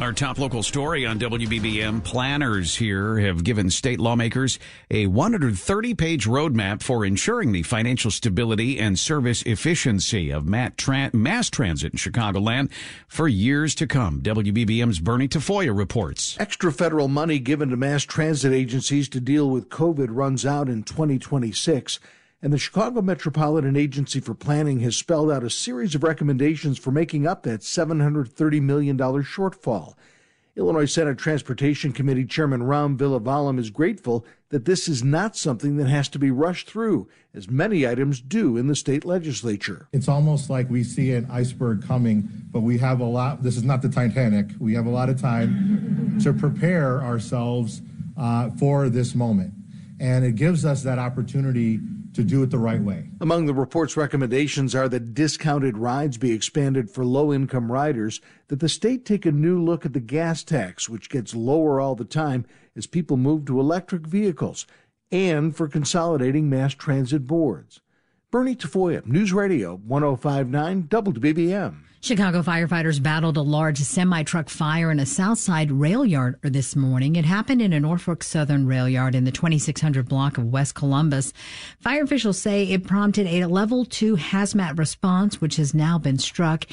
Our top local story on WBBM planners here have given state lawmakers a 130 page roadmap for ensuring the financial stability and service efficiency of mass transit in Chicagoland for years to come. WBBM's Bernie Tafoya reports. Extra federal money given to mass transit agencies to deal with COVID runs out in 2026 and the Chicago Metropolitan Agency for Planning has spelled out a series of recommendations for making up that $730 million shortfall. Illinois Senate Transportation Committee Chairman Ram Villivalam is grateful that this is not something that has to be rushed through, as many items do in the state legislature. It's almost like we see an iceberg coming, but we have a lot. This is not the Titanic. We have a lot of time to prepare ourselves uh, for this moment. And it gives us that opportunity to do it the right way. Among the report's recommendations are that discounted rides be expanded for low income riders, that the state take a new look at the gas tax, which gets lower all the time as people move to electric vehicles, and for consolidating mass transit boards. Bernie Tafoya, News Radio 1059 WBBM. Chicago firefighters battled a large semi truck fire in a Southside rail yard this morning. It happened in a Norfolk Southern rail yard in the 2600 block of West Columbus. Fire officials say it prompted a level two hazmat response, which has now been struck.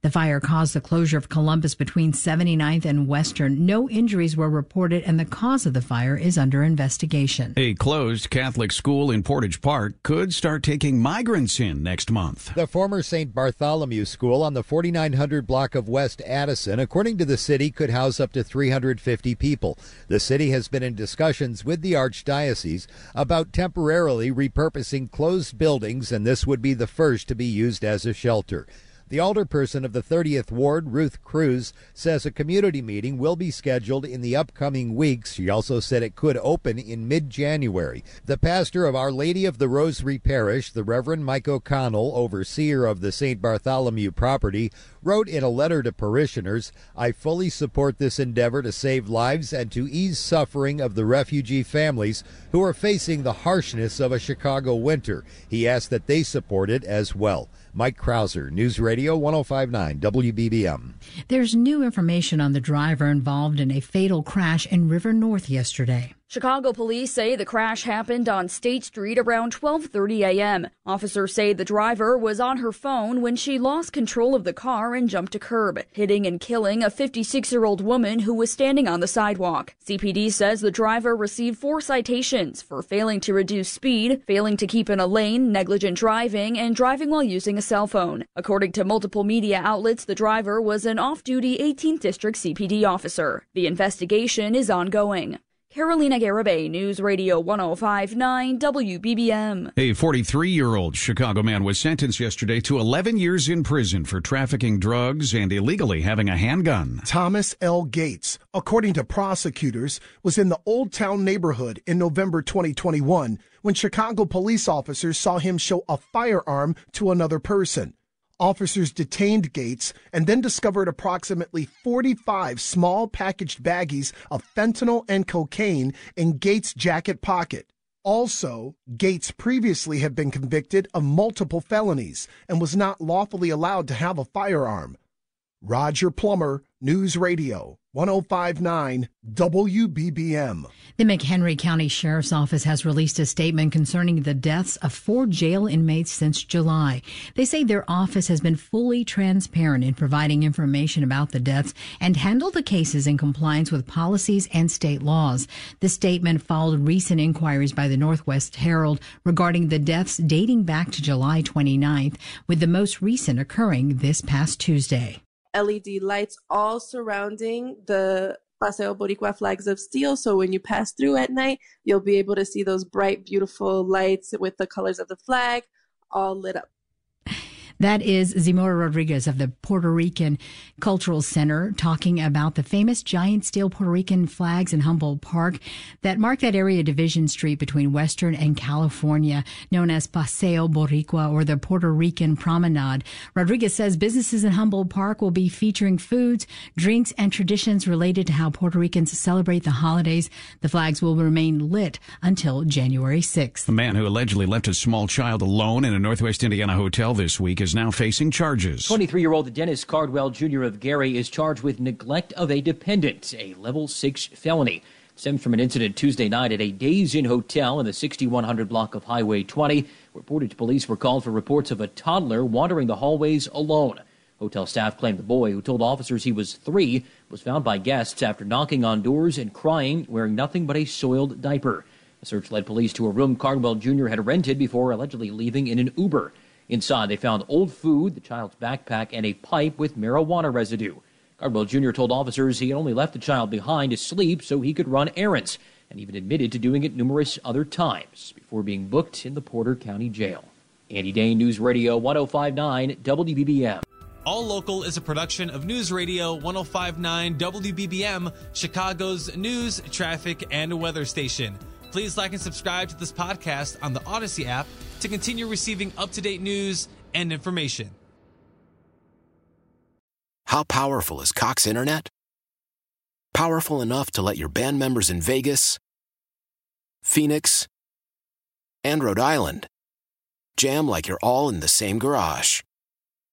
The fire caused the closure of Columbus between 79th and Western. No injuries were reported, and the cause of the fire is under investigation. A closed Catholic school in Portage Park could start taking migrants in next month. The former St. Bartholomew School on the 4900 block of West Addison, according to the city, could house up to 350 people. The city has been in discussions with the Archdiocese about temporarily repurposing closed buildings, and this would be the first to be used as a shelter. The alderperson of the 30th Ward, Ruth Cruz, says a community meeting will be scheduled in the upcoming weeks. She also said it could open in mid January. The pastor of Our Lady of the Rosary Parish, the Reverend Mike O'Connell, overseer of the St. Bartholomew property, wrote in a letter to parishioners I fully support this endeavor to save lives and to ease suffering of the refugee families who are facing the harshness of a Chicago winter. He asked that they support it as well. Mike Krauser, News Radio 1059 WBBM. There's new information on the driver involved in a fatal crash in River North yesterday. Chicago police say the crash happened on State Street around 12:30 a.m. Officers say the driver was on her phone when she lost control of the car and jumped a curb, hitting and killing a 56-year-old woman who was standing on the sidewalk. CPD says the driver received four citations for failing to reduce speed, failing to keep in a lane, negligent driving, and driving while using a cell phone. According to multiple media outlets, the driver was an off-duty 18th District CPD officer. The investigation is ongoing. Carolina Garibay, News Radio 1059 WBBM. A 43 year old Chicago man was sentenced yesterday to 11 years in prison for trafficking drugs and illegally having a handgun. Thomas L. Gates, according to prosecutors, was in the Old Town neighborhood in November 2021 when Chicago police officers saw him show a firearm to another person. Officers detained Gates and then discovered approximately 45 small packaged baggies of fentanyl and cocaine in Gates' jacket pocket. Also, Gates previously had been convicted of multiple felonies and was not lawfully allowed to have a firearm. Roger Plummer, News Radio, 1059 WBBM. The McHenry County Sheriff's Office has released a statement concerning the deaths of four jail inmates since July. They say their office has been fully transparent in providing information about the deaths and handled the cases in compliance with policies and state laws. The statement followed recent inquiries by the Northwest Herald regarding the deaths dating back to July 29th, with the most recent occurring this past Tuesday. LED lights all surrounding the Paseo Boricua flags of steel. So when you pass through at night, you'll be able to see those bright, beautiful lights with the colors of the flag all lit up. That is Zimora Rodriguez of the Puerto Rican Cultural Center talking about the famous giant steel Puerto Rican flags in Humboldt Park that mark that area Division Street between Western and California, known as Paseo Boricua or the Puerto Rican Promenade. Rodriguez says businesses in Humboldt Park will be featuring foods, drinks, and traditions related to how Puerto Ricans celebrate the holidays. The flags will remain lit until January 6th. A man who allegedly left a small child alone in a Northwest Indiana hotel this week is now facing charges. 23 year old Dennis Cardwell Jr. of Gary is charged with neglect of a dependent, a level 6 felony. Stems from an incident Tuesday night at a Days Inn hotel in the 6100 block of Highway 20. Reported police were called for reports of a toddler wandering the hallways alone. Hotel staff claimed the boy, who told officers he was three, was found by guests after knocking on doors and crying, wearing nothing but a soiled diaper. The search led police to a room Cardwell Jr. had rented before allegedly leaving in an Uber. Inside, they found old food, the child's backpack, and a pipe with marijuana residue. Cardwell Jr. told officers he had only left the child behind to sleep so he could run errands, and even admitted to doing it numerous other times before being booked in the Porter County Jail. Andy Dahn, News Radio 1059 WBBM. All Local is a production of News Radio 1059 WBBM, Chicago's news, traffic, and weather station. Please like and subscribe to this podcast on the Odyssey app to continue receiving up to date news and information. How powerful is Cox Internet? Powerful enough to let your band members in Vegas, Phoenix, and Rhode Island jam like you're all in the same garage.